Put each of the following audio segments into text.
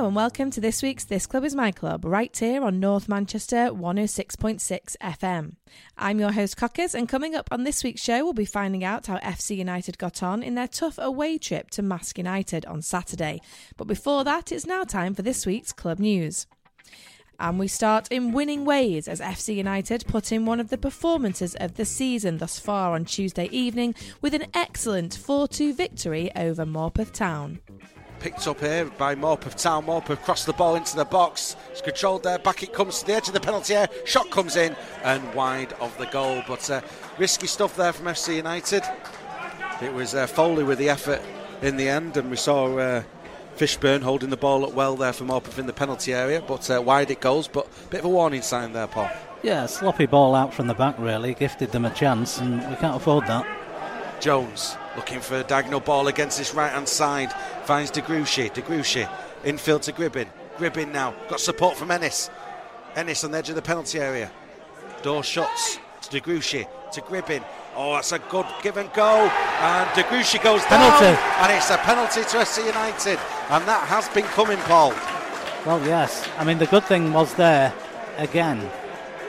And welcome to this week's This Club is My Club, right here on North Manchester 106.6 FM. I'm your host Cockers, and coming up on this week's show, we'll be finding out how FC United got on in their tough away trip to Marske United on Saturday. But before that, it's now time for this week's club news. And we start in winning ways as FC United put in one of the performances of the season thus far on Tuesday evening with an excellent 4 2 victory over Morpeth Town picked up here by Morpeth Town. Morpeth crossed the ball into the box. It's controlled there. Back it comes to the edge of the penalty area. Shot comes in and wide of the goal. But uh, risky stuff there from FC United. It was uh, Foley with the effort in the end, and we saw uh, Fishburn holding the ball up well there for Morpeth in the penalty area. But uh, wide it goes. But a bit of a warning sign there, Paul. Yeah, sloppy ball out from the back, really. Gifted them a chance, and we can't afford that. Jones looking for a diagonal ball against this right hand side. Finds De Gruchy. De Gruchy infield to Gribbin. Gribbin now got support from Ennis. Ennis on the edge of the penalty area. Door shuts to De Gruchy to Gribbin. Oh, that's a good give and go. And De Gruchy goes penalty. down. And it's a penalty to FC United. And that has been coming, Paul. Well, yes. I mean, the good thing was there, again,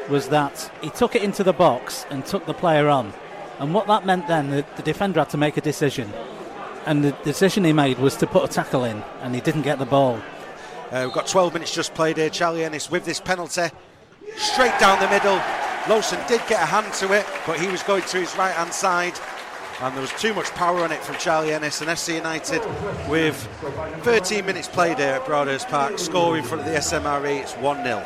was that he took it into the box and took the player on. And what that meant then, the, the defender had to make a decision. And the decision he made was to put a tackle in, and he didn't get the ball. Uh, we've got 12 minutes just played here. Charlie Ennis with this penalty. Straight down the middle. Lawson did get a hand to it, but he was going to his right hand side. And there was too much power on it from Charlie Ennis and FC United with 13 minutes played here at Broadhurst Park, score in front of the SMRE. It's 1 0.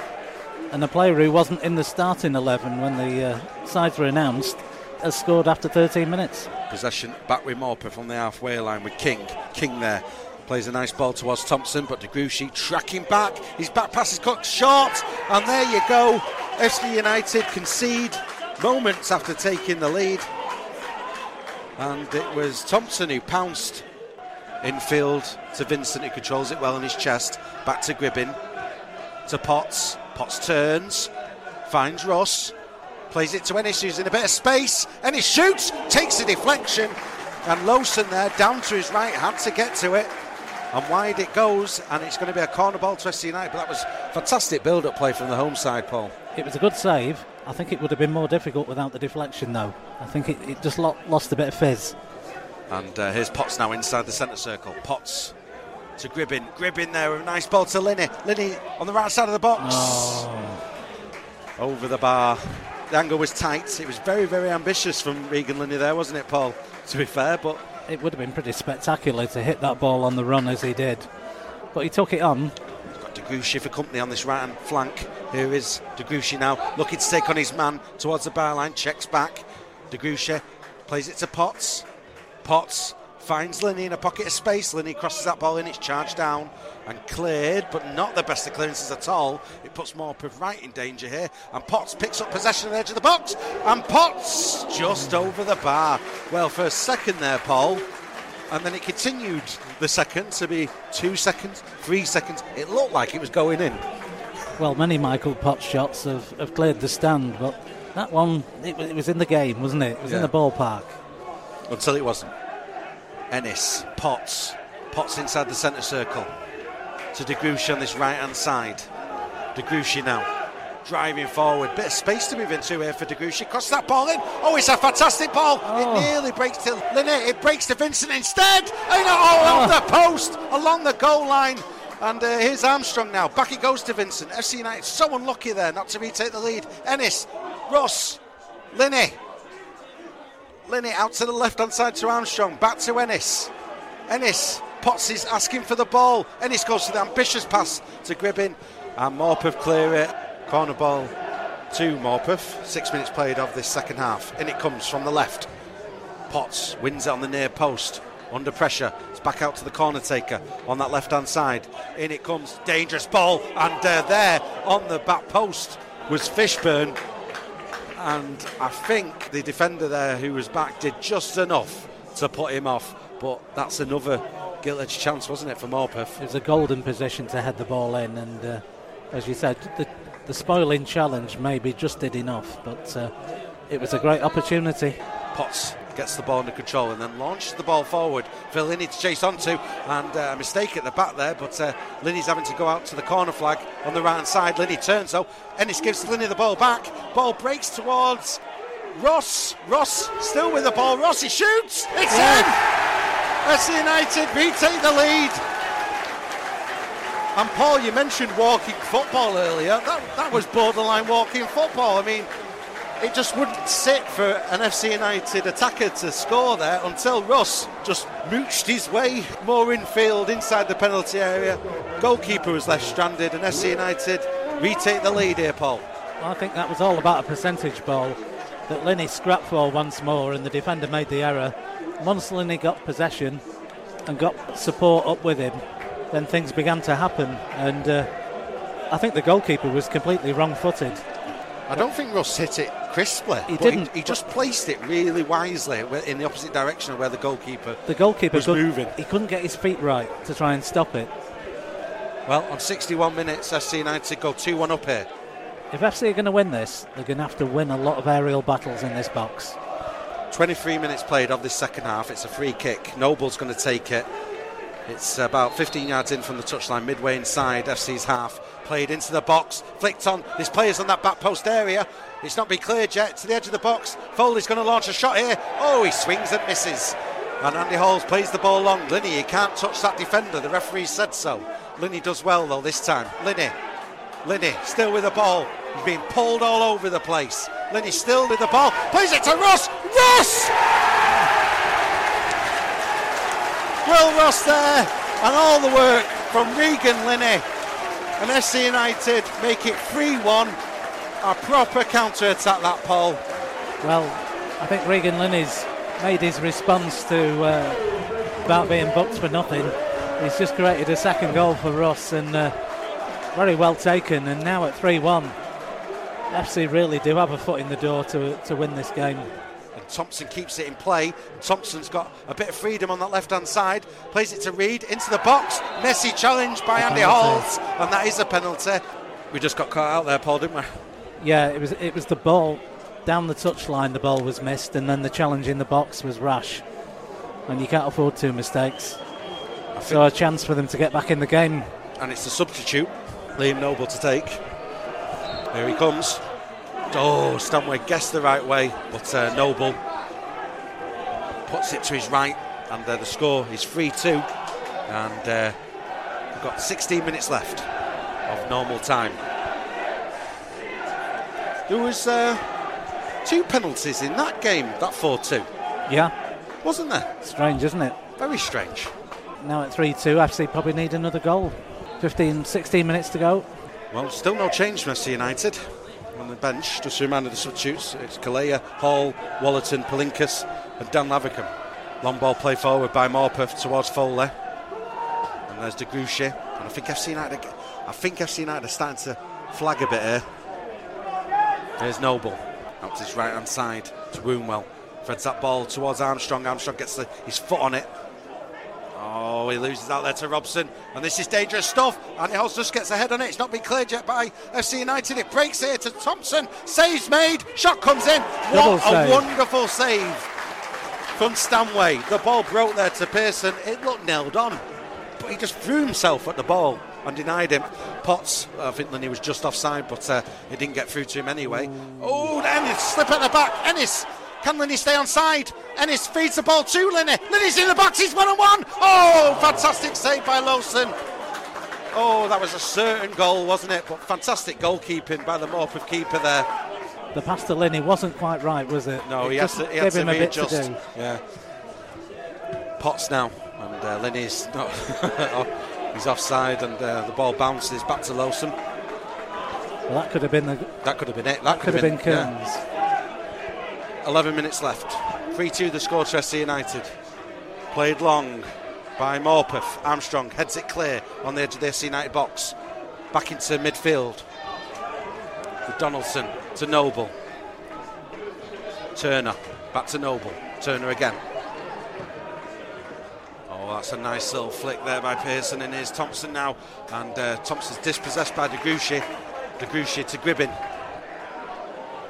And the player who wasn't in the starting 11 when the uh, sides were announced has scored after 13 minutes. Possession back with Morpeth from the halfway line with King. King there plays a nice ball towards Thompson, but De tracking back. His back pass is cut short, and there you go. FC United concede moments after taking the lead. And it was Thompson who pounced infield to Vincent, who controls it well in his chest. Back to Gribbin, to Potts. Potts turns, finds Russ, plays it to Ennis, who's in a bit of space. Ennis shoots, takes a deflection, and Lawson there down to his right hand to get to it. And wide it goes, and it's going to be a corner ball to FC United. But that was fantastic build up play from the home side, Paul. It was a good save. I think it would have been more difficult without the deflection, though. I think it, it just lo- lost a bit of fizz. And uh, here's Potts now inside the centre circle. Potts to Gribbin. Gribbin there with a nice ball to Linney. Linney on the right side of the box. Oh. Over the bar. The angle was tight. It was very, very ambitious from Regan Linney there, wasn't it, Paul? To be fair, but It would have been pretty spectacular to hit that ball on the run as he did. But he took it on. got De Gruchy for company on this right hand flank. Here is De Gruchy now looking to take on his man towards the byline. Checks back. De Gruchy plays it to Potts. Potts finds Linney in a pocket of space. Linney crosses that ball in. It's charged down and cleared, but not the best of clearances at all. It puts Morpeth right in danger here. And Potts picks up possession at the edge of the box. And Potts just over the bar. Well, for a second there, Paul. And then it continued the second to be two seconds, three seconds. It looked like it was going in. Well, many Michael Potts shots have, have cleared the stand, but that one, it, it was in the game, wasn't it? It was in the ballpark. Until it wasn't. Ennis, Potts, Potts inside the centre circle. To De Gruchy on this right hand side. De Gruchy now driving forward. Bit of space to move into here for De Gruchy. Cross that ball in. Oh, it's a fantastic ball. Oh. It nearly breaks to Linney. It breaks to Vincent instead. And oh, off the post along the goal line. And uh, here's Armstrong now. Back it goes to Vincent. FC United so unlucky there not to retake the lead. Ennis, Russ, Linney. Linney out to the left hand side to Armstrong. Back to Ennis. Ennis. Potts is asking for the ball. Ennis goes to the ambitious pass to Gribbin. And Morpeth clear it. Corner ball to Morpeth. Six minutes played of this second half. In it comes from the left. Potts wins it on the near post. Under pressure. It's back out to the corner taker on that left hand side. In it comes. Dangerous ball. And uh, there on the back post was Fishburn. And I think the defender there who was back did just enough to put him off. But that's another gilt chance, wasn't it, for Morpeth? It was a golden position to head the ball in, and uh, as you said, the, the spoiling challenge maybe just did enough, but uh, it was a great opportunity. Potts gets the ball under control and then launches the ball forward for Linney to chase onto. And uh, a mistake at the back there, but uh, Linney's having to go out to the corner flag on the right hand side. Linney turns though. Ennis gives Linney the ball back. Ball breaks towards Russ. Russ still with the ball. Rossi shoots. It's in. FC United retake the lead. And Paul, you mentioned walking football earlier. That, that was borderline walking football. I mean, it just wouldn't sit for an FC United attacker to score there until Russ just mooched his way more infield inside the penalty area. Goalkeeper was left stranded, and FC United retake the lead here, Paul. Well, I think that was all about a percentage ball that Linney scrapped for once more, and the defender made the error. Once Linney got possession and got support up with him, then things began to happen, and uh, I think the goalkeeper was completely wrong-footed. I don't think Russ hit it crisply. He didn't. He, he, just placed it really wisely in the opposite direction of where the goalkeeper. The goalkeeper was moving. He couldn't get his feet right to try and stop it. Well, on 61 minutes, FC United go 2-1 up here. If FC are going to win this, they're going to have to win a lot of aerial battles in this box. 23 minutes played of this second half. It's a free kick. Noble's going to take it. It's about 15 yards in from the touchline, midway inside FC's half. Played into the box, flicked on. There's players on that back post area. It's not been cleared yet to the edge of the box. Foley's going to launch a shot here. Oh, he swings and misses. And Andy Halls plays the ball long. Linney, he can't touch that defender. The referee said so. Linney does well though this time. Linney, Linney still with the ball. He's being pulled all over the place. Linney still with the ball. Plays it to Russ. Russ! Will Russ there. And all the work from Regan Linney. And FC United make it 3 1. A proper counter attack, that Paul. Well, I think Regan Linney's made his response to uh, about being booked for nothing. He's just created a second goal for Russ and uh, very well taken. And now at 3 1, FC really do have a foot in the door to, to win this game. And Thompson keeps it in play. Thompson's got a bit of freedom on that left hand side. Plays it to Reed into the box. Messy challenge by A Andy. Halls. And that is a penalty. We just got caught out there, Paul, didn't we? Yeah, it was it was the ball down the touchline. The ball was missed, and then the challenge in the box was rash. And you can't afford two mistakes. So a chance for them to get back in the game. And it's the substitute, Liam Noble, to take. Here he comes. Oh, Stanway guessed the right way, but uh, Noble puts it to his right, and uh, the score is 3 2. And uh, we've got 16 minutes left of normal time. There was uh, two penalties in that game, that 4 2, Yeah, wasn't there? strange, isn't it? Very strange. Now at 3 2, FC probably need another goal. 15, 16 minutes to go. Well, still no change FC United on the bench. Just a reminder of the substitutes. It's Kalea, Hall, Wallerton, Palinkas, and Dan Lavicum. Long ball play forward by Morpeth towards Foley. And there's De Gruchy. And I think FC United, I think FC United are starting to flag a bit here. There's Noble out to his right hand side to Woonwell. Threads that ball towards Armstrong. Armstrong gets the, his foot on it. Oh, he loses out there to Robson, and this is dangerous stuff. And he also just gets ahead on it. It's not been cleared yet by FC United. It breaks here to Thompson. Saves made. Shot comes in. Double what save. a wonderful save from Stanway. The ball broke there to Pearson. It looked nailed on, but he just threw himself at the ball and denied him. Potts, I think Linney was just offside, but uh, it didn't get through to him anyway. Oh, Ennis slip at the back. Ennis. Can Linney stay on side? Ennis feeds the ball to Linney. Linney's in the box. He's one on one. Oh, fantastic save by Lawson. Oh, that was a certain goal, wasn't it? But fantastic goalkeeping by the Morpeth keeper there. The pass to Linney wasn't quite right, was it? No, It he has to, he had to him a bit to readjust. Yeah. Potts now, and uh, Linney's not. he's offside, and uh, the ball bounces back to Lawson. Well, that could have been the That could have been it. That could have been yeah. Kearns. 11 minutes left. 3 2 the score to FC United. Played long by Morpeth. Armstrong heads it clear on the edge of the FC United box. Back into midfield. With Donaldson to Noble. Turner. Back to Noble. Turner again. Oh, that's a nice little flick there by Pearson. And here's Thompson now. And uh, Thompson's dispossessed by De Gruchy. De Gruchy to Gribbin.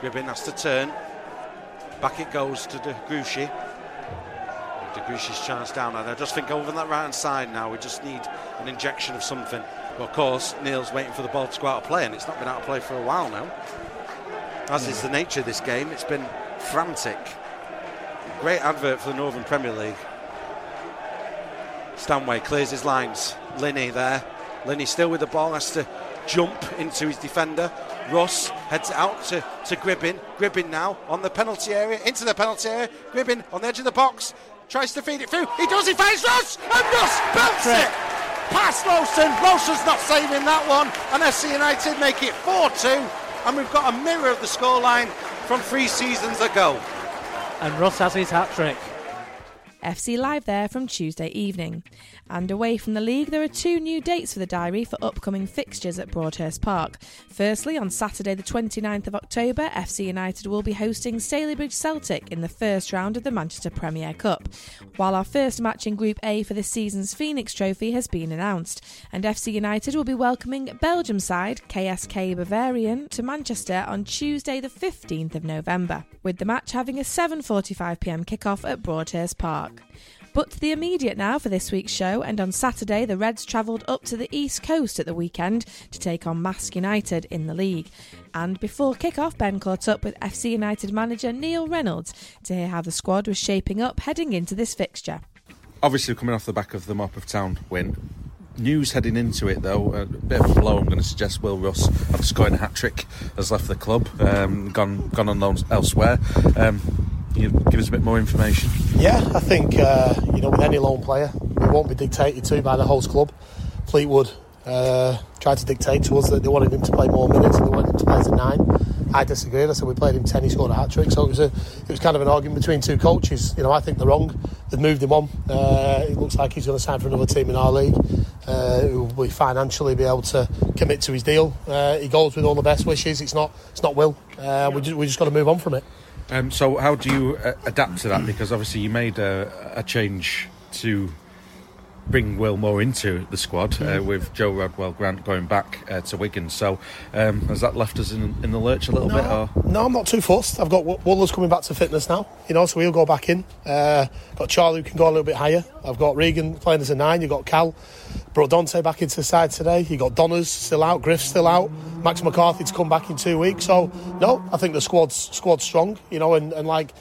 Gribbin has to turn. Back it goes to De Gruchy. De Gruchy's chance down, and I just think over on that right hand side now, we just need an injection of something. But of course, Neil's waiting for the ball to go out of play, and it's not been out of play for a while now. As is the nature of this game, it's been frantic. Great advert for the Northern Premier League. Stanway clears his lines. Linney there. Linney still with the ball, has to jump into his defender. Russ heads out to, to Gribbin. Gribbin now on the penalty area, into the penalty area. Gribbin on the edge of the box, tries to feed it through. He does, he finds Russ, and Russ belts it! Past Lawson. Lawson's not saving that one, and FC United make it 4 2. And we've got a mirror of the scoreline from three seasons ago. And Russ has his hat trick. FC Live there from Tuesday evening. And away from the league, there are two new dates for the diary for upcoming fixtures at Broadhurst Park. Firstly, on Saturday, the 29th of October, FC United will be hosting Stalybridge Celtic in the first round of the Manchester Premier Cup. While our first match in Group A for this season's Phoenix Trophy has been announced, and FC United will be welcoming Belgium side KSK Beveren to Manchester on Tuesday, the 15th of November, with the match having a 7:45pm kickoff at Broadhurst Park. But the immediate now for this week's show, and on Saturday, the Reds travelled up to the East Coast at the weekend to take on Marske United in the league. And before kick-off, Ben caught up with FC United manager Neil Reynolds to hear how the squad was shaping up heading into this fixture. Obviously, coming off the back of the Morpeth Town win, news heading into it though, a bit of a blow. I'm going to suggest Will Russ, after scoring a hat trick, has left the club, um, gone gone on loan elsewhere. Um, you give us a bit more information? Yeah, I think uh, you know with any loan player, it won't be dictated to by the host club. Fleetwood uh, tried to dictate to us that they wanted him to play more minutes and they wanted him to play as a nine. I disagreed. I said we played him ten, he scored a hat trick. So it was a, it was kind of an argument between two coaches. You know, I think they're wrong. They've moved him on. Uh, it looks like he's going to sign for another team in our league. Uh, who will financially be able to commit to his deal. Uh, he goes with all the best wishes. It's not, it's not Will. Uh, we just, we just got to move on from it. Um, so, how do you uh, adapt to that? Because obviously, you made a, a change to bring Will more into the squad uh, with Joe Rodwell Grant going back uh, to Wigan. So, um, has that left us in, in the lurch a little no, bit? Or? No, I'm not too fussed. I've got Wooler's coming back to fitness now, you know, so he'll go back in. Uh, got Charlie who can go a little bit higher. I've got Regan playing as a nine. You've got Cal. Brought Dante back into the side today. You got Donners still out, Griff still out, Max McCarthy to come back in two weeks. So no, I think the squad's squad's strong, you know, and, and like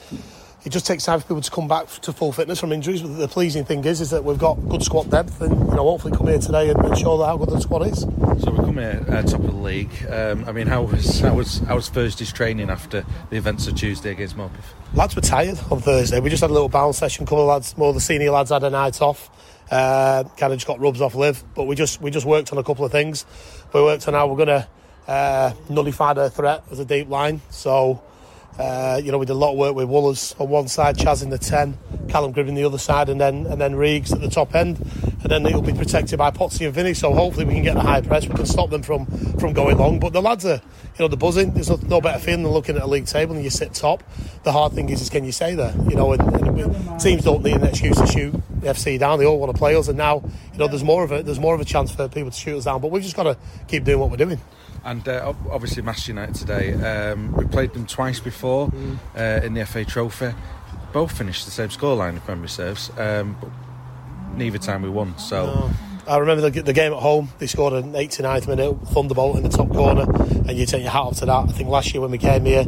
it just takes time for people to come back to full fitness from injuries. But the pleasing thing is, is that we've got good squad depth, and you know, hopefully come here today and, and show how good the squad is. So we come here uh, top of the league. Um, I mean, how was how was how was Thursday's training after the events of Tuesday against Morpeth? Lads were tired on Thursday. We just had a little bounce session. A couple of lads, more of the senior lads, had a night off. Uh, kind of just got rubs off live, but we just we just worked on a couple of things. We worked on how we're going to uh, nullify the threat as a deep line. So uh, you know, we did a lot of work with Woolers on one side, Chaz in the 10, Callum Gribbin the other side, and then and then Reegs at the top end. And then it'll be protected by Potsy and Vinny, so hopefully we can get the high press, we can stop them from, from going long. But the lads are, you know, the buzzing. There's no, no better feeling than looking at a league table and you sit top. The hard thing is, is can you stay there? You know, and, and teams don't need an excuse to shoot FC down. They all want to play us, and now, you know, there's more of it. There's more of a chance for people to shoot us down. But we've just got to keep doing what we're doing. And uh, obviously, Marske United today. Um, we played them twice before mm. uh, in the FA Trophy. Both finished the same scoreline, if memory serves. Um, but neither time we won. So. No. I remember the, the, game at home. They scored an 89th minute thunderbolt in the top corner, and you take your hat off to that. I think last year when we came here,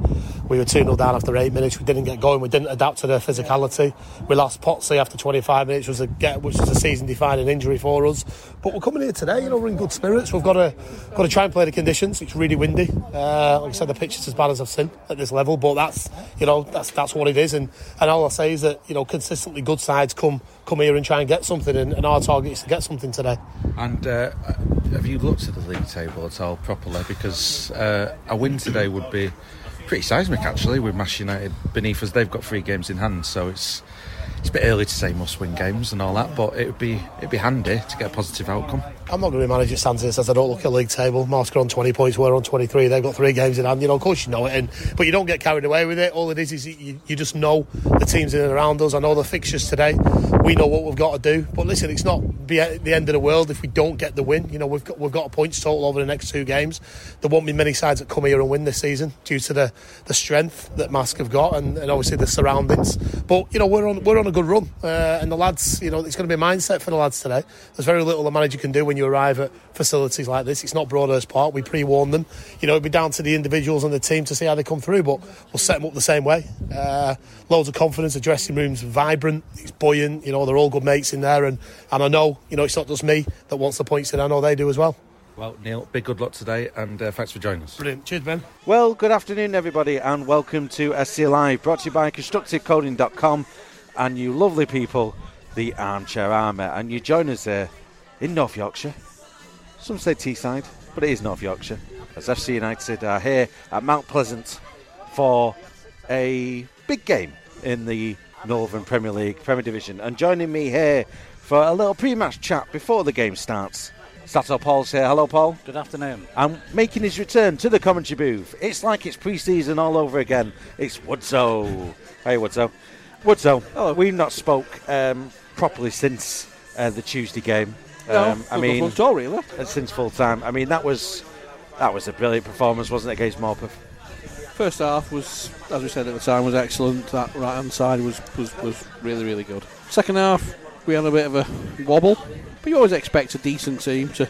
we were 2 0 down after eight minutes. We didn't get going. We didn't adapt to their physicality. We lost Potsy after 25 minutes, was a which was a season defining injury for us. But we're coming here today, you know, we're in good spirits. We've got to got to try and play the conditions. It's really windy. Uh, like I said, the pitch is as bad as I've seen at this level, but that's you know that's that's what it is. And and all I say is that you know consistently good sides come come here and try and get something, and, and our target is to get something today. And uh, have you looked at the league table at all properly? Because uh, a win today would be pretty seismic actually with Marske United beneath us. They've got three games in hand, so it's it's a bit early to say must win games and all that, but it would be it'd be handy to get a positive outcome. I'm not going to be manager stands here says I don't look at league table. Marske are on 20 points, we're on 23. They've got three games in hand. You know, of course you know it, and, but you don't get carried away with it. All it is is you, you just know the teams in and around us. I know the fixtures today. We know what we've got to do. But listen, it's not the end of the world if we don't get the win. You know, we've got we've got a points total over the next two games. There won't be many sides that come here and win this season due to the, the strength that Marske have got and, and obviously the surroundings. But you know, we're on we're on a good run, uh, and the lads, you know, it's going to be a mindset for the lads today. There's very little the manager can do when you arrive at facilities like this. It's not Broadhurst Park. We pre-warn them. You know, it'll be down to the individuals and the team to see how they come through, but we'll set them up the same way. Uh, loads of confidence. The dressing room's vibrant. It's buoyant. You know, they're all good mates in there, and, and I know, you know, it's not just me that wants the points in. I know they do as well. Well, Neil, big good luck today, and uh, thanks for joining us. Brilliant. Cheers, Ben. Well, good afternoon, everybody, and welcome to FC Live, brought to you by ConstructiveCoding.com and you lovely people, the Armchair Armour. And you join us there in North Yorkshire. Some say Teesside, but it is North Yorkshire, as FC United are here at Mount Pleasant for a big game in the Northern Premier League, Premier Division. And joining me here for a little pre match chat before the game starts Stato Paul's here. Hello, Paul. Good afternoon. And making his return to the commentary booth. It's like it's pre-season all over again. It's Woodso. Hey, Woodso. Woodso. Oh, we've not spoke um, properly since uh, the Tuesday game. Um, no, I mean, full really. Since full time. I mean, that was that was a brilliant performance, wasn't it, against Morpeth? First half was, as we said at the time, was excellent. That right hand side was, was was really really good. Second half, we had a bit of a wobble. But you always expect a decent team to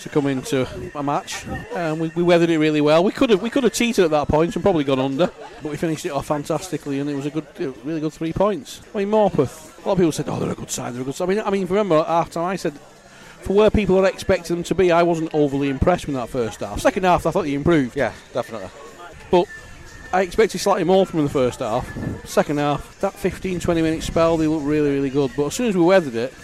to come into a match, and we, we, weathered it really well. We could have we could have cheated at that point and probably gone under, but we finished it off fantastically, and it was a good, really good three points. I mean, Morpeth. A lot of people said, "Oh, they're a good side. They're a good side." I mean, I mean, remember after I said. For where people are expecting them to be, I wasn't overly impressed with that first half. Second half, I thought he improved. Yeah, definitely. But I expected slightly more from the first half. Second half, that 15 20 minute spell, they looked really, really good. But as soon as we weathered it,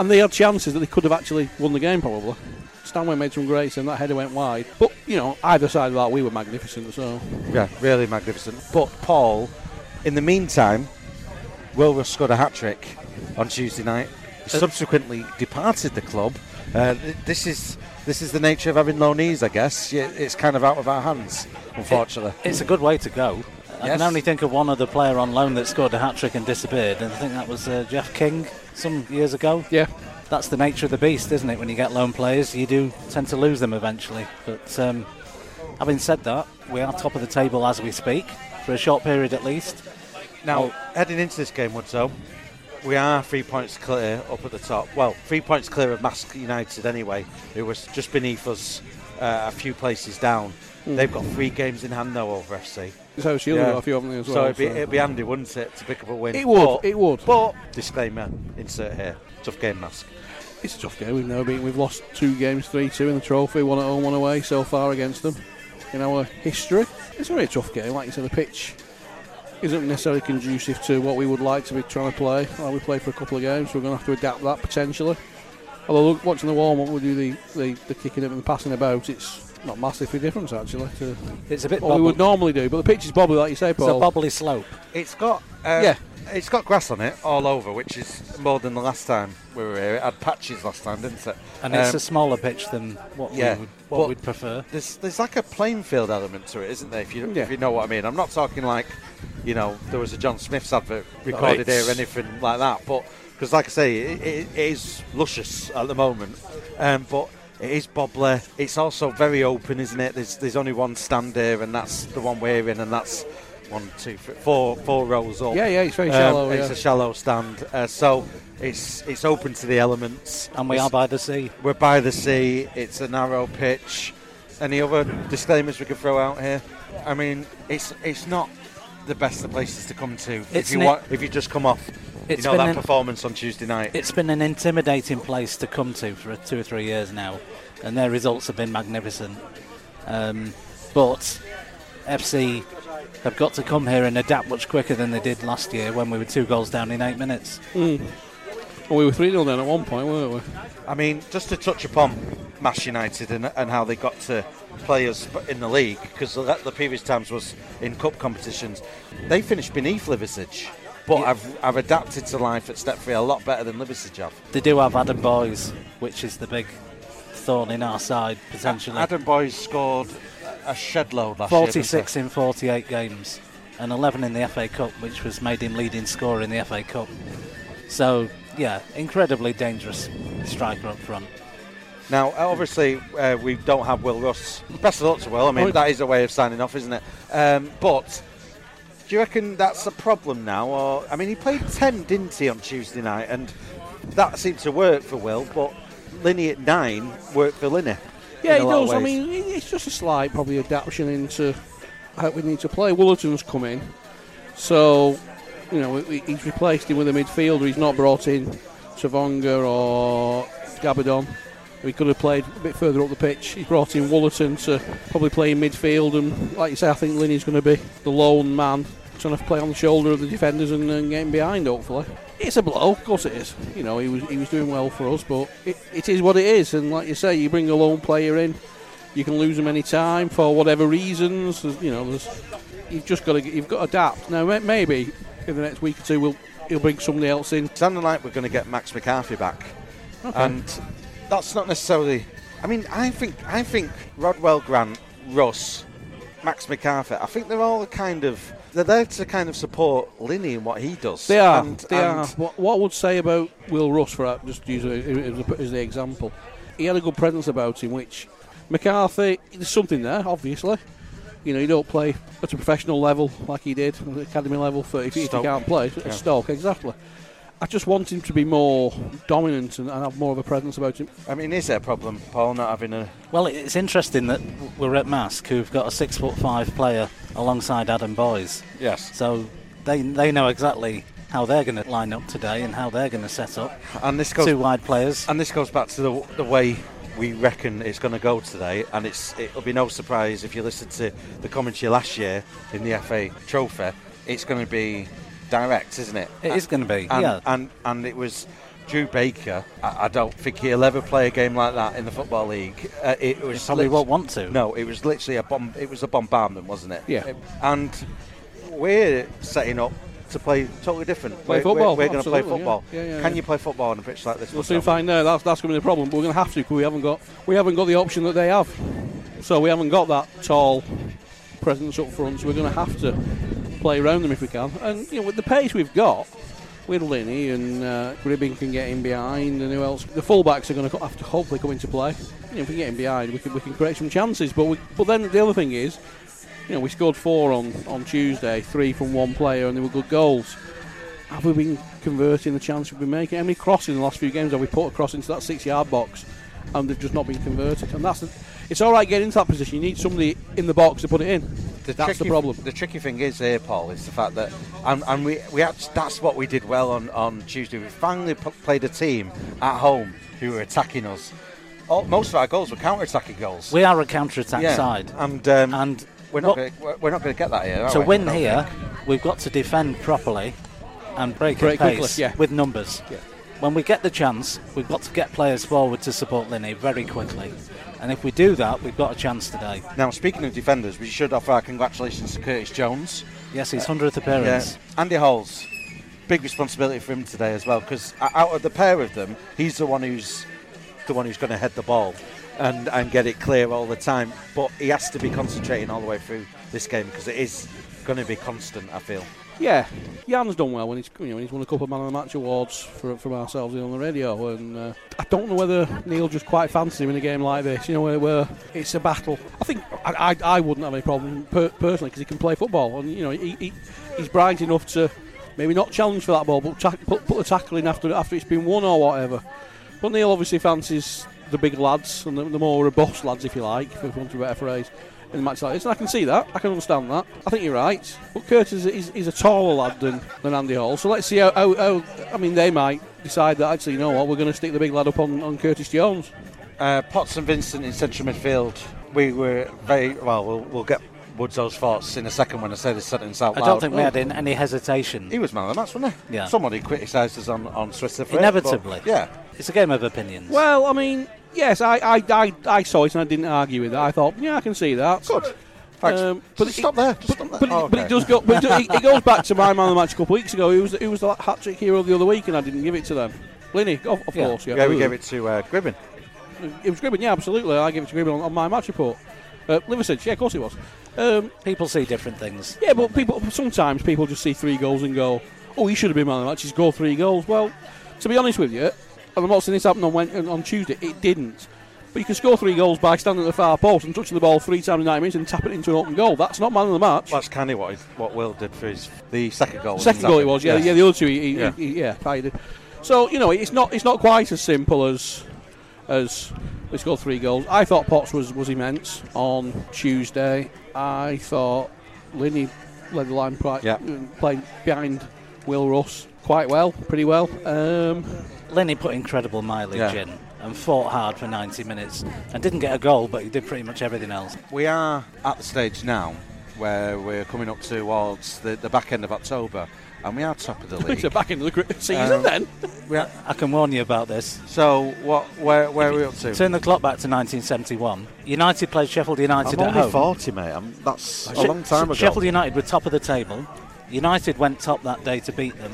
and they had chances that they could have actually won the game probably. Stanway made some great and that header went wide. But, you know, either side of that, we were magnificent. So Yeah, really magnificent. But, Paul, in the meantime, Will scored a hat trick on Tuesday night. He subsequently departed the club. Uh, this is this is the nature of having loanees, I guess. It's kind of out of our hands, unfortunately. It, it's a good way to go. I can only think of one other player on loan that scored a hat trick and disappeared, and I think that was uh, Jeff King some years ago. Yeah. That's the nature of the beast, isn't it? When you get loan players, you do tend to lose them eventually. But um, having said that, we are top of the table as we speak, for a short period at least. Now, oh. heading into this game, Woodso, we are three points clear up at the top. Well, three points clear of Marske United anyway, who was just beneath us uh, a few places down. Mm. They've got three games in hand though over FC. So Shield yeah. got a few, haven't they, as well? So it'd be, so. it'd be handy, wouldn't it, to pick up a win? It would, but, it would. But, disclaimer, insert here, tough game, Marske. It's a tough game, we've never been, we've lost two games, 3-2 in the trophy, one at home, one away so far against them in our history. It's a very tough game, like you said, the pitch isn't necessarily conducive to what we would like to be trying to play. Well, we play for a couple of games, so we're going to have to adapt that potentially. Although look, watching the warm up, we do the, the, the kicking up and passing about. It's not massively different actually. To it's a bit what we would normally do, but the pitch is bobbly, like you say, Paul. It's a bobbly slope. It's got um, yeah, it's got grass on it all over, which is more than the last time we were here. It had patches last time, didn't it? And um, it's a smaller pitch than what yeah, we would, what we'd prefer. There's there's like a playing field element to it, isn't there? If you yeah. if you know what I mean. I'm not talking like, you know, there was a John Smith's advert recorded right. here or anything like that, but because like I say, it, it, it is luscious at the moment, um, but it is bobbler. It's also very open, isn't it? There's there's only one stand here, and that's the one we're in, and that's one, two, three, four, four rows up. Yeah, yeah, it's very shallow. Um, it's yeah. a shallow stand, uh, so it's it's open to the elements. And we it's, are by the sea. We're by the sea. It's a narrow pitch. Any other disclaimers we could throw out here? I mean, it's it's not the best of places to come to it's if you want, if you just come off it's you know that an, performance on Tuesday night. It's been an intimidating place to come to for two or three years now, and their results have been magnificent. Um, but FC have got to come here and adapt much quicker than they did last year when we were two goals down in eight minutes. Mm. Well, we were 3 0 down at one point, weren't we? I mean, just to touch upon Marske United and, and how they got to players in the league, because the, the previous times was in cup competitions, they finished beneath Liversedge. But yeah. I've, I've adapted to life at Stepford a lot better than Liversedge have. They do have Adam Boyes, which is the big thorn in our side potentially. Adam Boyes scored a shed load last year. 46 in 48 games and 11 in the FA Cup, which was made him leading scorer in the FA Cup. So, yeah, incredibly dangerous striker up front. Now, obviously, uh, we don't have Will Russ. Best of luck to Will. I mean, that is a way of signing off, isn't it? Um, but do you reckon that's a problem now? Or I mean, he played 10, didn't he, on Tuesday night? And that seemed to work for Will, but Linney at nine worked for Linney. Yeah, he a lot of does. I mean, it's just a slight probably adaptation into how we need to play. Woolerton's come in, so you know he's replaced him with a midfielder. He's not brought in Savonga or Gabadon. We could have played a bit further up the pitch. He's brought in Woolerton to probably play in midfield, and like you say, I think Linney's going to be the lone man trying to play on the shoulder of the defenders and, and getting behind. Hopefully, it's a blow. Of course, it is. You know, he was he was doing well for us, but it, it is what it is. And like you say, you bring a lone player in, you can lose them any time for whatever reasons. There's, you know, there's, you've just got to you've got to adapt. Now, maybe in the next week or two, we'll he'll bring somebody else in. sounding like we're going to get Max McCarthy back, and that's not necessarily. I mean, I think I think Rodwell, Grant, Russ, Max McCarthy. I think they're all the kind of they're there to kind of support Linney in what he does. They are. And- they and are. What, what I would say about Will Russ, for just to use it as, the example, he had a good presence about him, which McCarthy, there's something there, obviously. You know, you don't play at a professional level like he did, at the academy level, for if, you- if you can't play Yeah. Stoke, exactly. I just want him to be more dominant and, and have more of a presence about him. I mean, is there a problem, Paul, not having a? Well, it's interesting that we're at Marske, who've got a six foot five player alongside Adam Boyes. Yes. So they they know exactly how they're going to line up today and how they're going to set up. And this goes Two wide players. And this goes back to the, the way we reckon it's going to go today. And it's it'll be no surprise if you listen to the commentary last year in the FA Trophy. It's going to be direct, isn't it? It is going to be, And, yeah. and and it was Drew Baker. I, I don't think he'll ever play a game like that in the football league. Uh, it was He probably won't want to. No, it was literally a bomb. It was a bombardment, wasn't it? Yeah. And we're setting up. To play totally different. Play We're- football, We're, going to play absolutely, yeah. football. Yeah, yeah, Can you play football on a pitch like this? We'll soon find out. That's that's going to be the problem. But we're going to have to because we haven't got we haven't got the option that they have. So we haven't got that tall presence up front. So we're going to have to play around them if we can. And you know, with the pace we've got, with Linney and uh, Gribbin can get in behind, and who else? The fullbacks are going to have to hopefully come into play. You know, if we get in behind, we can we can create some chances. But we, but then the other thing is, you know, we scored four on on Tuesday, three from one player, and they were good goals have we been converting the chance we've been making? How many crosses in the last few games have we put across into that six yard box and they've just not been converted? And that's the, it's all right getting into that position. You need somebody in the box to put it in. that's the tricky- problem. The tricky thing is here, Paul, is the fact that, and, and we, we act- that's what we did well on, on Tuesday. We finally p- played a team at home who were attacking us. All, most of our goals were counter-attacking goals. We are a counter attack Yeah, side. and um, And we're not what- gonna, we're- we're not going to get that here. are to we? win here, think. we've got to defend properly and break, Break pace quickly, yeah. with numbers. Yeah. When we get the chance, we've got to get players forward to support Linney very quickly. And if we do that, we've got a chance today. Now, speaking of defenders, we should offer our congratulations to Curtis Jones. Yes, his 100th appearance. Yeah, Andy Halls, big responsibility for him today as well because out of the pair of them, he's the one who's the one who's going to head the ball and and get it clear all the time. But he has to be concentrating all the way through this game because it is going to be constant. I feel. Yeah, Jan's done well when he's you know he's won a couple of man of the match awards for, from ourselves on the radio, and uh, I don't know whether Neil just quite fancies him in a game like this. You know, where, where it's a battle. I think I, I, I wouldn't have any problem per, personally because he can play football, and you know he, he, he's bright enough to maybe not challenge for that ball, but tack put, put the tackle in after after it's been won or whatever. But Neil obviously fancies the big lads and the, the more robust lads, if you like, you want a better phrase in a match like this, and I can see that. I can understand that. I think you're right. But Curtis is, is a taller lad than, than Andy Hall, so let's see how, how, how. I mean, they might decide that actually, you know what, we're going to stick the big lad up on, on Curtis Jones. Uh, Potts and Vincent in central midfield. We were very well. We'll, we'll get Woodso's thoughts in a second when I say this sentence out I don't think we had in any hesitation. He was man of the match, wasn't he? Yeah. Somebody criticised us on, on Twitter for it, Inevitably. but yeah. It's a game of opinions. Well, I mean, yes, I, I, I, I saw it and I didn't argue with that. I thought, yeah, I can see that. Good. Thanks. Um, but it- stop there. Just stop there. But, it, Oh, but okay. it does go. But it, it goes back to my man of the match a couple of weeks ago. Who was, who was the hat trick hero the other week, and I didn't give it to them. Linney, of, of Yeah. course. Yeah, Yeah, we gave it to uh, Gribbin. It was Gribbin, yeah, absolutely. I give it to Gribbin on, on my match report. Uh, Liversedge, yeah, of course it was. Um, People see different things. yeah, but people sometimes people just see three goals and go, "Oh, he should have been man of the match. He's scored three goals." Well, to be honest with you, and I'm not saying this happened on on Tuesday. It didn't. But you can score three goals by standing at the far post and touching the ball three times in nine minutes and tap it into an open goal. That's not man of the match. That's kind of what he- what Will did for his the second goal. Second goal it? was, yeah, Yes. yeah. The other two, he, he, Yeah. he- yeah, did. So you know, it's not it's not quite as simple as as we scored three goals. I thought Potts was was immense on Tuesday. I thought Linney led the line quite Yeah. uh, playing behind Will Russ quite well, pretty well. Um, Lenny put incredible mileage Yeah. in and fought hard for 90 minutes and didn't get a goal, but he did pretty much everything else. We are at the stage now where we're coming up towards the, the back end of October, and we are top of the it's league. a back into the cri- season Um, then. We are- I can warn you about this. so what? Where where are we up to? Turn the clock back to 1971. United played Sheffield United I'm at only home. 40, mate. I'm, that's a She- long time ago. Sheffield United were top of the table. United went top that day to beat them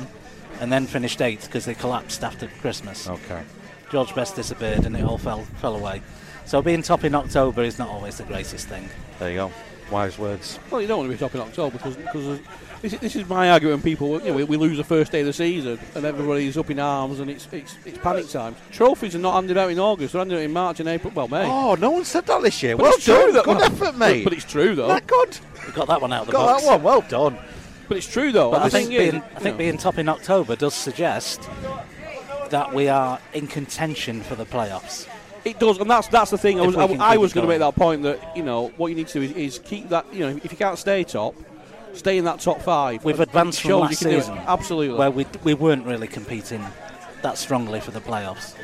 and then finished eighth because they collapsed after Christmas. Okay. George Best disappeared and it all fell fell away. So being top in October is not always the greatest thing. There you go. Wise words. Well, you don't want to be top in October because because this, is- this is my argument. People, you know, we, we lose the first day of the season and everybody's up in arms and it's it's, it's panic time. Trophies are not handed out in August; they're handed out in March and April. Well, May. Oh, no one said that this year. But well it's true done. that- Good well, effort, mate. But, but it's true though. That good. We got that one out of the Got box. that one. Well done. But it's true though. But and I the think thing is, being, I think being top in October does suggest that we are in contention for the playoffs. It does, and that's that's the thing. I was I, I was it going to make that point that you know what you need to do is, is keep that. You know, if you can't stay top, stay in that top five. We've advanced it from shows last you can do it. season, Absolutely. where we we weren't really competing that strongly for the playoffs.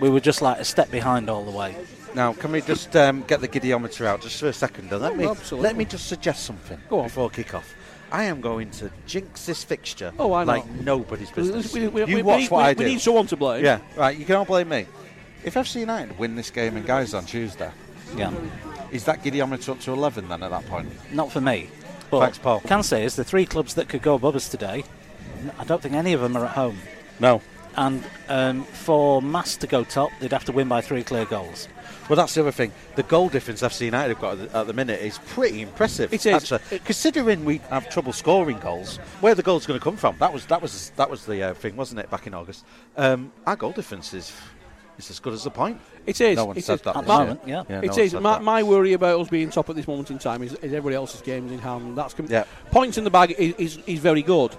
We were just like a step behind all the way. Now, can we just um, get the gidiometer out just for a second? And let Oh, me absolutely. let me just suggest something Go on. before kick-off. I am going to jinx this fixture Oh, I know. like nobody's business. We- we- we- you we- watch we- what we- I we need someone to blame. Yeah, right. You can't blame me. If FC United win this game in Guys on Tuesday, Yeah, is that gidiometer up to 11 then at that point? not for me. But Thanks, Paul. Can say is the three clubs that could go above us today. I don't think any of them are at home. No. And um, for Marske to go top, they'd have to win by three clear goals. Well, that's the other thing. The goal difference FC United have got at the, at the minute is pretty impressive. It is. Actually. Considering we have trouble scoring goals, where the goal's going to come from? That was that was that was the uh, thing, wasn't it? Back in August, um, our goal difference is is as good as the point. It is. No one it said is. that At the moment, yeah. no it one is. My, my worry about us being top at this moment in time is, is everybody else's games in hand. That's com- Yeah. points in the bag is, is, is very good,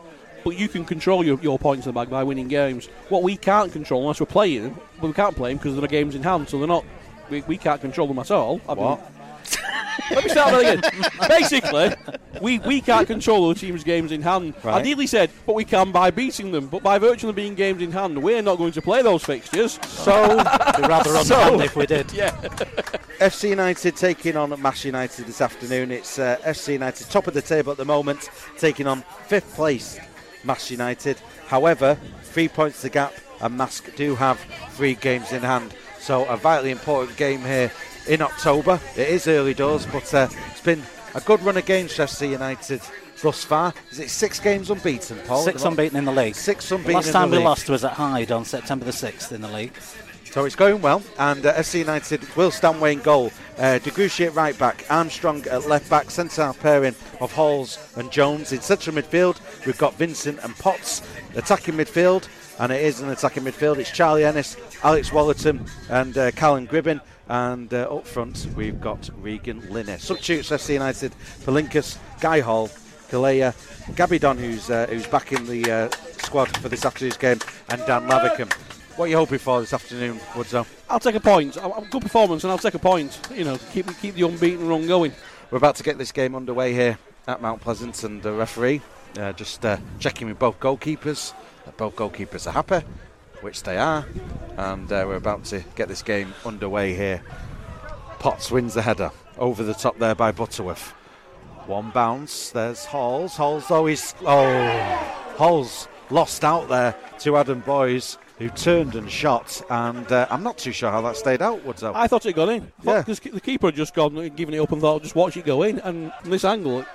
but you can control your, your points in the bag by winning games. What we can't control unless we're playing them, but we can't play them because they're games in hand, so they're not. We, we can't control them at all. I mean- What? Let me start that again. Basically, we, we can't control the teams' games in hand. I Right. nearly said, but we can by beating them. But by virtue of being games in hand, we're not going to play those fixtures. So It'd be rather So- if we did. Yeah. FC United taking on Marske United this afternoon. It's uh, FC United top of the table at the moment, taking on fifth place Marske United. However, three points the gap, and Marske do have three games in hand. So a vitally important game here in October. It is early doors, but uh, it's been a good run against FC United thus far. Is it six games unbeaten, Paul? Six unbeaten in the league. Six The unbeaten. last in time the we league. lost was at Hyde on September the 6th in the league. So it's going well, and uh, FC United will Stanway in goal. Uh, at right back, Armstrong at left back, centre pairing of Halls and Jones. In central midfield, we've got Vincent and Potts. Attacking midfield, and it is an attacking midfield. It's Charlie Ennis, Alex Wallerton, and uh, Callum Gribbin. And uh, up front, we've got Regan Linney. Substitutes FC United, Palinkas, Guy Hall, Kalea, Gabby Don, who's, uh, who's back in the uh, squad for this afternoon's game, and Dan Lavicum. What are you hoping for this afternoon, Woodzo? I'll take a point. A good performance, and I'll take a point. You know, keep keep the unbeaten run going. We're about to get this game underway here at Mount Pleasant, and the referee uh, just uh, checking with both goalkeepers. Both goalkeepers are happy, which they are, and uh, we're about to get this game underway here. Potts wins the header over the top there by Butterworth. One bounce. There's Halls. Halls though he's oh Halls lost out there to Adam Boyes, who turned and shot, and uh, I'm not too sure how that stayed out. Woodzo. I thought it got in. Yeah. Because the keeper had just gone, given it up and thought, I'd just watch it go in. And from this angle,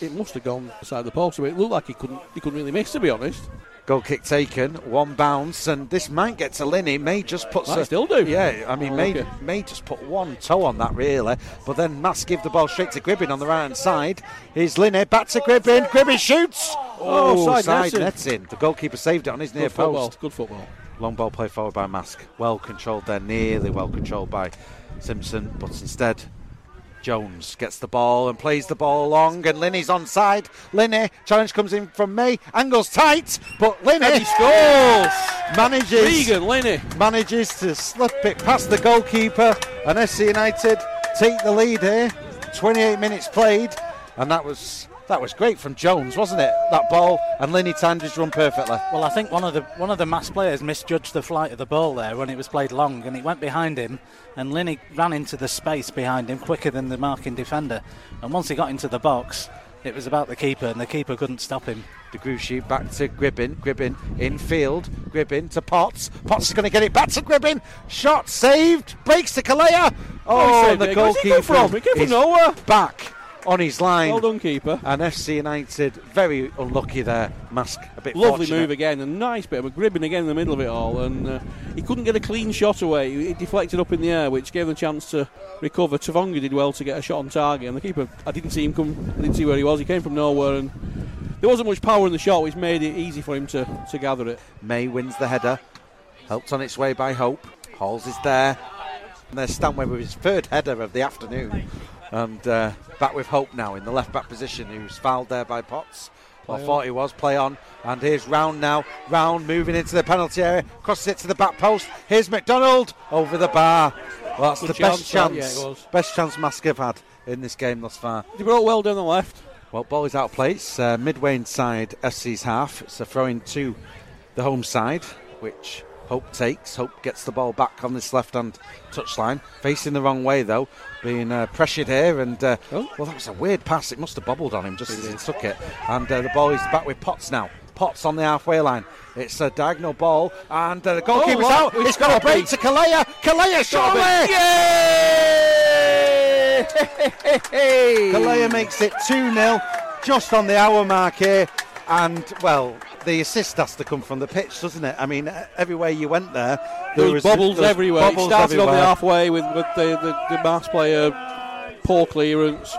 it must have gone inside the post. Mean, it looked like he couldn't he couldn't really miss, to be honest. Goal kick taken, one bounce, and this might get to Linney. May just put Might still do. Yeah, I mean, Oh, May, okay. May just put one toe on that really, but then Marske give the ball straight to Gribbin on the right hand side. Here's Linney back to Gribbin. Gribbin shoots. Oh, oh side netting. netting. The goalkeeper saved it on his near Good football. post. Good football. Long ball play forward by Marske. Well controlled there, nearly well controlled by Simpson, but instead Jones gets the ball and plays the ball long, and Linney's onside. Linney challenge comes in from May, angles tight, but Linney And he scores! Manages Regan, Linney. manages to slip it past the goalkeeper, and FC United take the lead here. 28 minutes played, and that was that was great from Jones, wasn't it? That ball, and Linney timed his run perfectly. Well, I think one of the one of the Marske players misjudged the flight of the ball there when it was played long, and it went behind him, and Linney ran into the space behind him quicker than the marking defender. And once he got into the box, it was about the keeper, and the keeper couldn't stop him. De Gruchy back to Gribbin. Gribbin in field. Gribbin to Potts. Potts is going to get it back to Gribbin. Shot saved. Breaks to Kalea. Oh, oh saved and the it. Where's he come goalkeeper from? He from is nowhere. back on his line. Well done, keeper. And FC United very unlucky there. Marske a bit Lovely fortunate. move again, a nice bit of a Gribbin again in the middle of it all, and uh, he couldn't get a clean shot away. He deflected up in the air, which gave him a chance to recover. Tavonga did well to get a shot on target, and the keeper, I didn't see him come, I didn't see where he was. He came from nowhere, and there wasn't much power in the shot, which made it easy for him to, to gather it. May wins the header. Helped on its way by Hope. Halls is there. And there's Stanway with his third header of the afternoon. And uh, back with Hope now in the left back position, who's fouled there by Potts. I thought he was. Play on. And here's Round now. Round moving into the penalty area. Crosses it to the back post. Here's McDonald over the bar. Well, that's Good the best chance, that, chance. yeah. Best chance Marske have had in this game thus far. He brought well down the left. Well, ball is out of place. Uh, midway inside SC's half. It's a throw in to the home side, which Hope takes. Hope gets the ball back on this left hand touchline. Facing the wrong way, though. Being uh, pressured here. And, uh, Oh. well, that was a weird pass. It must have bobbled on him just as he took it. And uh, the ball is back with Potts now. Potts on the halfway line. It's a diagonal ball, and uh, the goalkeeper's what? out. It's It's got a break to Kalea. Kalea, surely! Yay! Kalea makes it 2 0, just on the hour mark here. And, well, the assist has to come from the pitch, doesn't it? I mean, everywhere you went there, There was bubbles there was everywhere. bubbles it started on the halfway with, with the, the, the Marske player, poor clearance.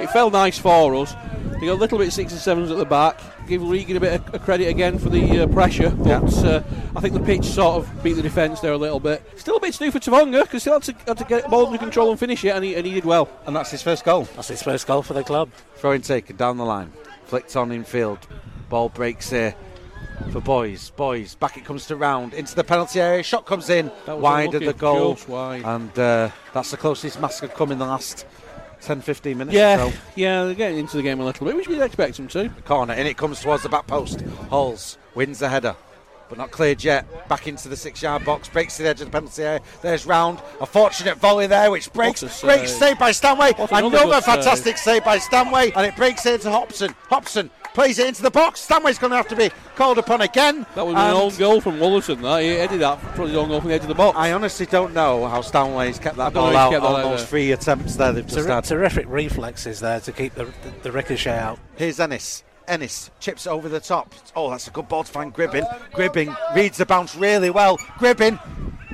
It felt nice for us. They got a little bit six and sevens at the back. Give Regan a bit of credit again for the uh, pressure, but uh, I think the pitch sort of beat the defence there a little bit. Still a bit to do for Tavonga because he had to, had to get the ball under control and finish it, and he, and he did well. And that's his first goal. That's his first goal for the club. Throwing taken down the line. Flicked on in field. Ball breaks here for Boyes. Boyes. Back it comes to Round. Into the penalty area. Shot comes in. Wide of the goal. And uh, that's the closest Marske had come in the last 10 15 minutes Yeah, so. yeah, they're getting into the game a little bit, which we'd expect them to. corner, and it comes towards the back post. Halls wins the header, but not cleared yet. Back into the six-yard box, breaks to the edge of the penalty area. There's Round, a fortunate volley there, which breaks. What Great save. save by Stanway. What another Another good save. fantastic save by Stanway, and it breaks into Hobson. Hobson plays it into the box. Stanway's going to have to be called upon again. That was an own goal from Wollerton. That he headed that from his own goal from the edge of the box. I honestly don't know how Stanway's kept that don't ball out kept that on those three attempts there they've just had. terrific reflexes there to keep the, the, the ricochet out. Here's Ennis. Ennis chips over the top. Oh, that's a good ball to find Gribbin. Gribbin reads the bounce really well. Gribbin.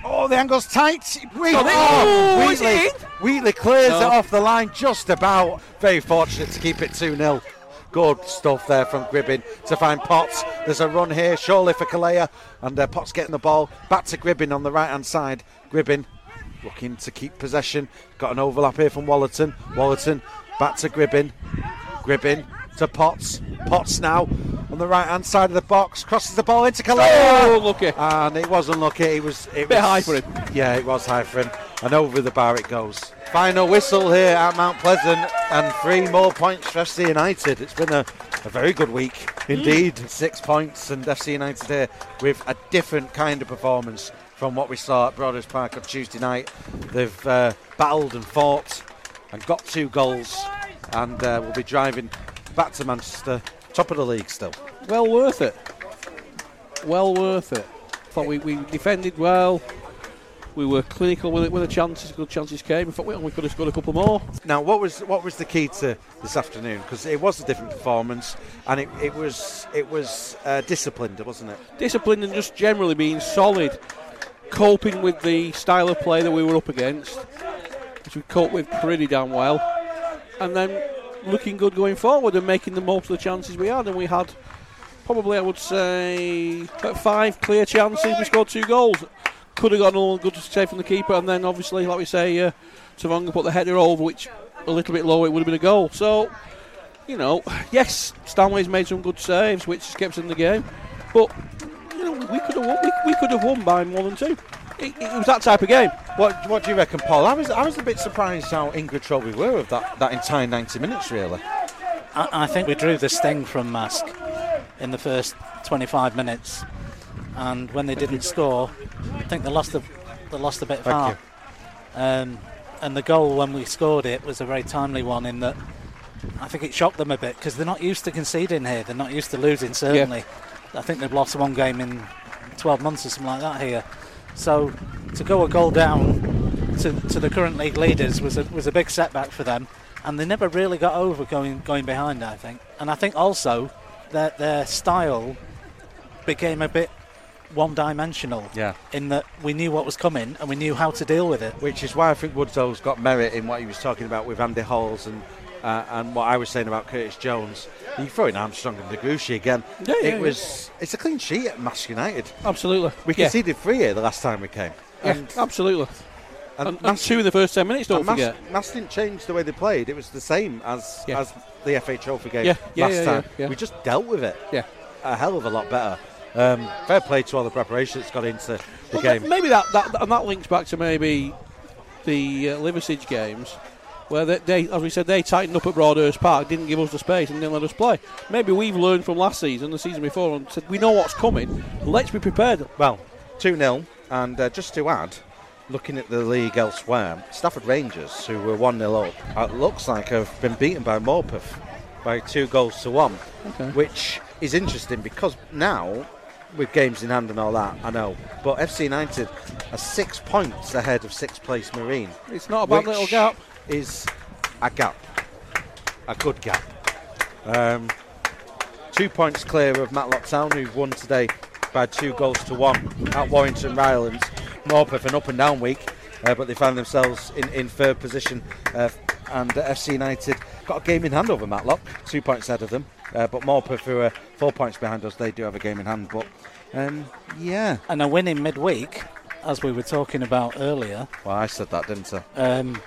Oh, the angle's tight. Wheat- oh, is it Wheatley. Wheatley clears No. it off the line just about. Very fortunate to keep it 2 0. Good stuff there from Gribbin to find Potts. There's a run here, surely for Kalea. And uh, Potts getting the ball back to Gribbin on the right hand side. Gribbin looking to keep possession. Got an overlap here from Wollerton. Wollerton back to Gribbin. Gribbin to Potts. Potts now on the right hand side of the box. Crosses the ball into Kalea. Oh, lucky. And it wasn't lucky. It was. It Bit was, high for him. Yeah, it was high for him. And over the bar it goes. Final whistle here at Mount Pleasant, and three more points for FC United. It's been a, a very good week indeed. Six points, and FC United here with a different kind of performance from what we saw at Broadhurst Park on Tuesday night. They've uh, battled and fought and got two goals, and uh, will be driving back to Manchester, top of the league still. Well worth it. Well worth it. Thought we, we defended well. We were clinical when, when the chances, good chances came. Fact, we, we could have scored a couple more. Now, what was what was the key to this afternoon? Because it was a different performance, and it, it was it was uh, disciplined, wasn't it? Disciplined and just generally being solid, coping with the style of play that we were up against, which we coped with pretty damn well, and then looking good going forward and making the most of the chances we had. And we had probably, I would say, five clear chances. We scored two goals. Could have got all good save from the keeper, and then obviously, like we say, uh, Tavonga put the header over, which a little bit lower, it would have been a goal. So, you know, yes, Stanway's made some good saves, which kept us in the game, but you know, we could have won. We, we could have won by more than two. It, it was that type of game. What what do you reckon, Paul? I was I was a bit surprised how in control we were of that, that entire 90 minutes, really. I, I think we drew the sting from Marske in the first 25 minutes, and when they didn't score, I think they lost a they lost a bit of Thank heart. Um, and the goal when we scored it was a very timely one in that I think it shocked them a bit because they're not used to conceding here. They're not used to losing. Certainly, I think they've lost one game in 12 months or something like that here. So to go a goal down to, to the current league leaders was a, was a big setback for them, and they never really got over going going behind. I think, and I think also that their style became a bit one-dimensional. Yeah. In that we knew what was coming and we knew how to deal with it. Which is why I think Woodall's got merit in what he was talking about with Andy Halls and uh, and what I was saying about Curtis Jones. You throw in Armstrong and De Gruchy again. Yeah, yeah, it was it's a clean sheet at Marske United. Absolutely. We yeah. conceded three here the last time we came. Yeah, And, absolutely. and, And, and two in the first 10 minutes, don't Marske, forget. Marske didn't change the way they played. It was the same as Yeah. as the FA Trophy game Yeah, yeah, last yeah, time. yeah, yeah. We just dealt with it Yeah. a hell of a lot better. Um, fair play to all the preparation that's got into the Well, game. Maybe that, that and that links back to maybe the uh, Liversidge games, where they, they, as we said, they tightened up at Broadhurst Park, didn't give us the space, and didn't let us play. Maybe we've learned from last season, the season before, and said we know what's coming. Let's be prepared. Well, 2 0. And uh, just to add, looking at the league elsewhere, Stafford Rangers, who were 1 0 up, uh, looks like have been beaten by Morpeth by two goals to one, Okay. which is interesting because now, with games in hand and all that, I know, but FC United are six points ahead of sixth place Marine. It's not a bad little gap. Is a gap, a good gap. Um, two points clear of Matlock Town, who've won today by two goals to one at Warrington Rylands. Morpeth an up and down week, uh, but they found themselves in, in third position. Uh, and uh, FC United got a game in hand over Matlock, two points ahead of them. Uh, but Morpeth, who are four points behind us, they do have a game in hand. But um, yeah, And a win in midweek, as we were talking about earlier, well, I said that, didn't I? um,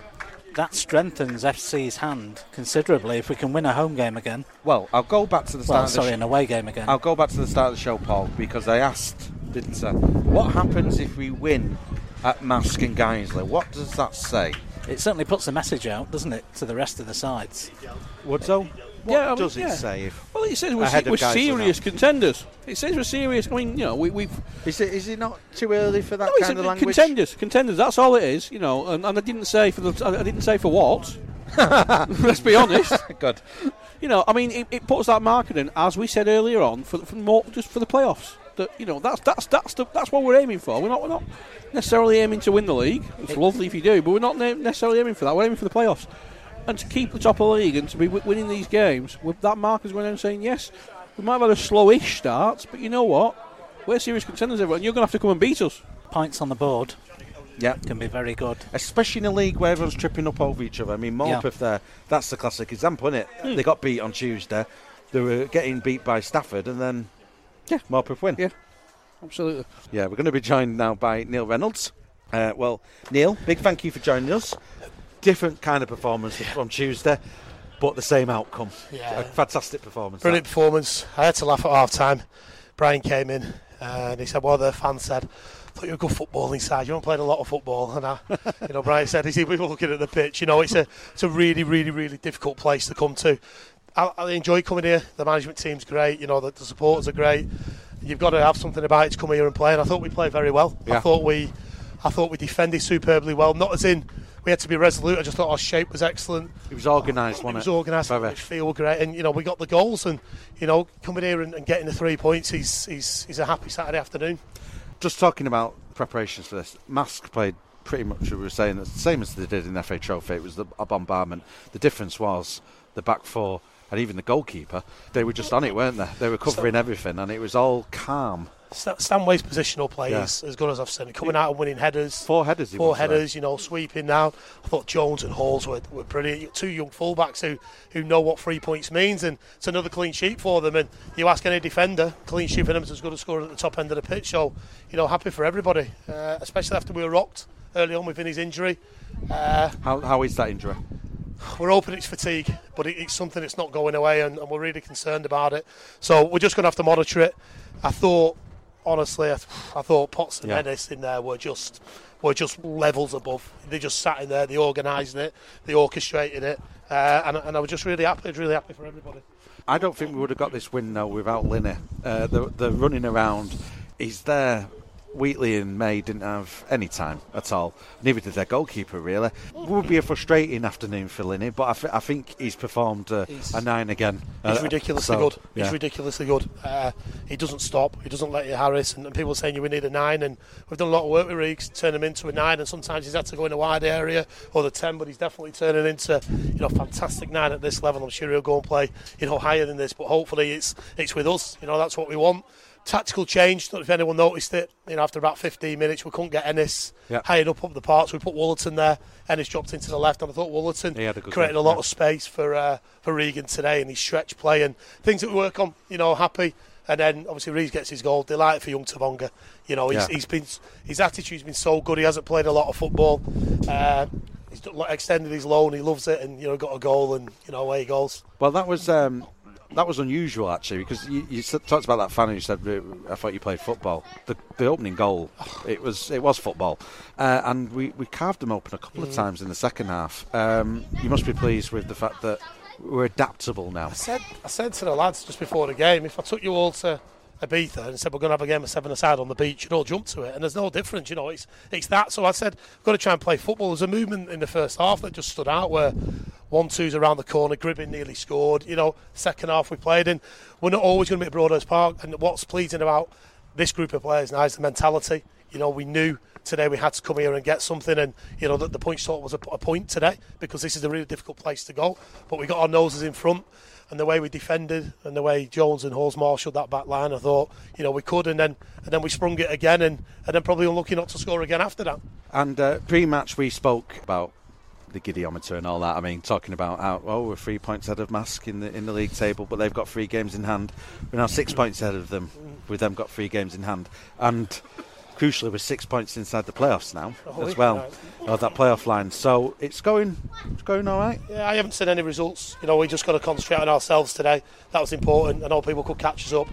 that strengthens FC's hand considerably if we can win a home game again. Well, I'll go back to the start. Well, of the sorry, sh- an away game again. I'll go back to the start of the show, Paul, because I asked, didn't I? What happens if we win at Marske and Guiseley? What does that say? It certainly puts a message out, doesn't it, to the rest of the sides? Woodso? What Yeah, I mean, does it yeah. say? Well, it says we're, se- we're serious contenders. It says we're serious. I mean, you know, we, we've is it is it not too early for that No, it's kind of language? Contenders, contenders. That's all it is, you know. And, and I didn't say for the. I didn't say for what. Let's be honest. Good. You know, I mean, it, it puts that marker in, as we said earlier on, for, for more just for the playoffs. That you know, that's that's that's the, that's what we're aiming for. We're not we're not necessarily aiming to win the league. It's lovely if you do, but we're not ne- necessarily aiming for that. We're aiming for the playoffs, and to keep the top of the league and to be w- winning these games with that marker's going and saying yes, we might have had a slowish start, but you know what? We're serious contenders, everyone. You're going to have to come and beat us. Points on the board Yeah. can be very good. Especially in a league where everyone's tripping up over each other. I mean, Yeah. Morpeth there, that's the classic example, isn't it? Hmm. They got beat on Tuesday. They were getting beat by Stafford, and then Yeah. Morpeth win. Yeah. Absolutely. Yeah, we're going to be joined now by Neil Reynolds. Uh, well, Neil, big thank you for joining us. Different kind of performance from Tuesday, but the same outcome. Yeah. A fantastic performance. Brilliant performance. I had to laugh at half time. Brian came in and he said, Well, the fans said, I thought you were a good footballing side. You haven't played a lot of football. And I, you know, Brian said, As he was looking at the pitch, you know, it's a, it's a really, really, really difficult place to come to. I, I enjoy coming here. The management team's great. You know, the, the supporters are great. You've got to have something about it to come here and play. And I thought we played very well. Yeah. I thought we, I thought we defended superbly well. Not as in we had to be resolute. I just thought our shape was excellent. It was organised, It wasn't was it? Was organised. It feel great, and you know we got the goals, and you know coming here and, and getting the three points, he's he's he's a happy Saturday afternoon. Just talking about preparations for this. Marske played pretty much, we were saying, the same as they did in the FA Trophy. It was the, a bombardment. The difference was the back four and even the goalkeeper, they were just on it, weren't they? They were covering everything, and it was all calm. Stanway's positional play yeah. is as good as I've seen. Coming out and winning headers. Four headers. Four headers, there. you know, sweeping now. I thought Jones and Halls were, were brilliant. Two young fullbacks who, who know what three points means, and it's another clean sheet for them. And you ask any defender, clean sheet for them is as good as scoring at the top end of the pitch. So, you know, happy for everybody, uh, especially after we were rocked early on with Vinny's injury. Uh, how, how is that injury? We're hoping it's fatigue, but it, it's something that's not going away, and, and we're really concerned about it. So we're just going to have to monitor it. I thought honestly, I, I thought Potts and yeah. Ennis in there were just were just levels above. They just sat in there, they organised it, they orchestrated it, uh, and, and I was just really happy, really happy for everybody. I don't think we would have got this win though without Linney. Uh, the, the running around, he's there Wheatley and May didn't have any time at all. Neither did their goalkeeper, really. It would be a frustrating afternoon for Linney, but I, th- I think he's performed uh, a nine again. He's uh, ridiculously so, good. He's yeah. ridiculously good. Uh, he doesn't stop. He doesn't let you Harris. And, and people are saying you we need a nine, and we've done a lot of work with Reeks, turn him into a nine, and sometimes he's had to go in a wide area or the ten, but he's definitely turning into you know fantastic nine at this level. I'm sure he'll go and play you know higher than this, but hopefully it's it's with us. You know that's what we want tactical change. Don't if anyone noticed it. You know, after about 15 minutes, we couldn't get Ennis yeah. higher up up the park, so we put Wollerton there. Ennis dropped into the left, and I thought Wollerton a created a lot yeah. of space for uh, for Regan today, and his stretch play and things that we work on. You know, happy. And then obviously Rees gets his goal. Delighted for young Tavonga. You know, he's, yeah. he's been his attitude's been so good. He hasn't played a lot of football. Uh, he's extended his loan. He loves it, and you know, got a goal, and you know, away he goes. Well, that was um, that was unusual actually because you, you, talked about that fan who said I thought you played football. The, the opening goal, it was it was football, uh, and we, we carved them open a couple of mm. times in the second half. Um, you must be pleased with the fact that we're adaptable now. I said I said to the lads just before the game, if I took you all to Ibiza and said we're going to have a game of seven aside on the beach, you'd all jump to it, and there's no difference, you know. It's it's that. So I said we've got to try and play football. There's a movement in the first half that just stood out where one twos around the corner, Gribbin nearly scored. You know, second half we played in. We're not always going to be at Broadhurst Park, and what's pleasing about this group of players now is the mentality. You know, we knew today we had to come here and get something, and you know that the point shot was a, a point today because this is a really difficult place to go. But we got our noses in front and the way we defended and the way Jones and Halls marshalled that back line, I thought you know we could, and then and then we sprung it again, and and then probably unlucky not to score again after that. And uh, pre-match we spoke about the gidiometer and all that. I mean, talking about how oh we're three points ahead of Marske in the in the league table, but they've got three games in hand. We're now six points ahead of them, with them got three games in hand, and crucially we're six points inside the playoffs now oh, as well right. of that playoff line. So it's going it's going all right. Yeah I haven't seen any results. You know we just got to concentrate on ourselves today. That was important I know people could catch us up.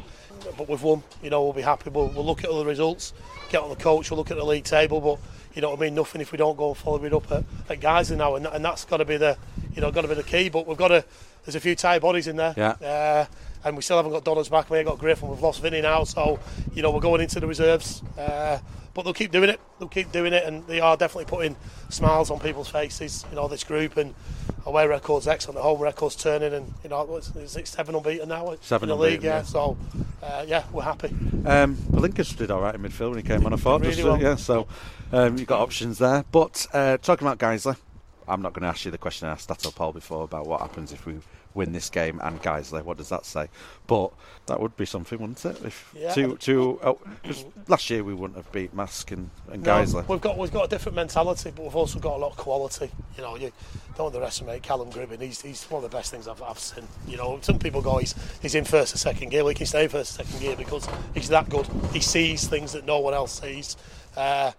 But we've won. You know we'll be happy. We'll, we'll look at other results get on the coach we'll look at the league table but you know what I mean? Nothing if we don't go and follow it up at, at now and, and that's got to be the you know got to be the key. But we've got to there's a few tired bodies in there. Yeah. Uh, and we still haven't got Donna's back. We ain't got Griff, and we've lost Vinny now. So, you know, we're going into the reserves. Uh, but they'll keep doing it. They'll keep doing it, and they are definitely putting smiles on people's faces. You know, this group and away records excellent, the home records turning, and you know, is it seven unbeaten now seven in the league? Yeah. yeah. So, uh, yeah, we're happy. Um, Lincoln did all right in midfield when he came on. I thought, really just, well. yeah. So, um, you've got options there. But uh, talking about Guiseley, I'm not going to ask you the question I asked Stato Paul before about what happens if we win this game and Guiseley. What does that say? But that would be something, wouldn't it? If yeah. two, two, oh, last year we wouldn't have beat Marske and, and no, Guiseley. We've got we've got a different mentality, but we've also got a lot of quality. You know, you don't underestimate Callum Gribbin. He's, he's one of the best things I've, I've seen. You know, some people go he's he's in first or second gear. Well, he can stay first or second gear because he's that good. He sees things that no one else sees. Uh,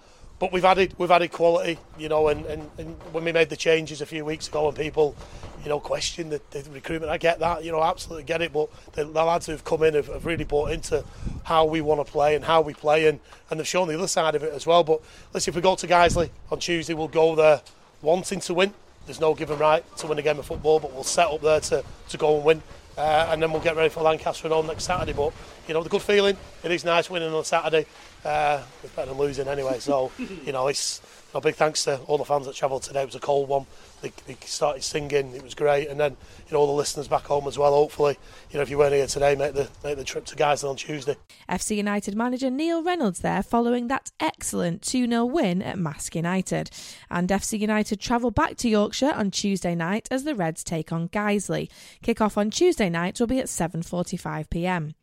but we've added we've added quality, you know, and, and, and when we made the changes a few weeks ago, and people, you know, question the, the recruitment, I get that, you know, absolutely get it. But the, the lads who've come in have, have, really bought into how we want to play and how we play, and, and they've shown the other side of it as well. But let's see, if we go to Guiseley on Tuesday, we'll go there wanting to win. There's no given right to win a game of football, but we'll set up there to, to go and win. Uh, and then we'll get ready for Lancaster and home next Saturday. But you know, the good feeling. It is nice winning on Saturday. Uh, it's better than losing anyway. So you know, it's a big thanks to all the fans that travelled today. It was a cold one. They, they started singing. It was great. And then, you know, all the listeners back home as well. Hopefully, you know, if you weren't here today, make the make the trip to Guiseley on Tuesday. FC United manager Neil Reynolds there following that excellent 2 0 win at Marske United. And FC United travel back to Yorkshire on Tuesday night as the Reds take on Guiseley. Kick off on Tuesday night will be at 7:45 pm.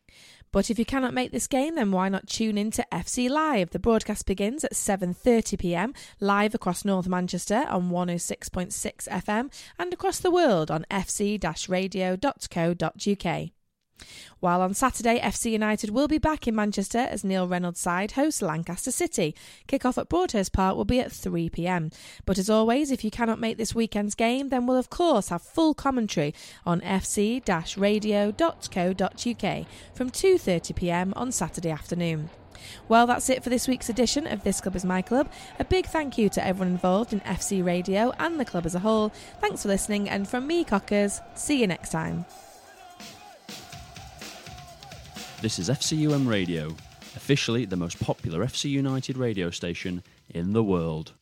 But if you cannot make this game, then why not tune in to FC Live? The broadcast begins at 7:30 p.m. live across North Manchester on 106.6 FM and across the world on fc-radio.co.uk. While on Saturday, FC United will be back in Manchester as Neil Reynolds' side hosts Lancaster City. Kick-off at Broadhurst Park will be at 3pm. But as always, if you cannot make this weekend's game, then we'll of course have full commentary on fc-radio.co.uk from 2.30pm on Saturday afternoon. Well, that's it for this week's edition of This Club is My Club. A big thank you to everyone involved in FC Radio and the club as a whole. Thanks for listening, and from me, Cockers, see you next time. This is FCUM Radio, officially the most popular FC United radio station in the world.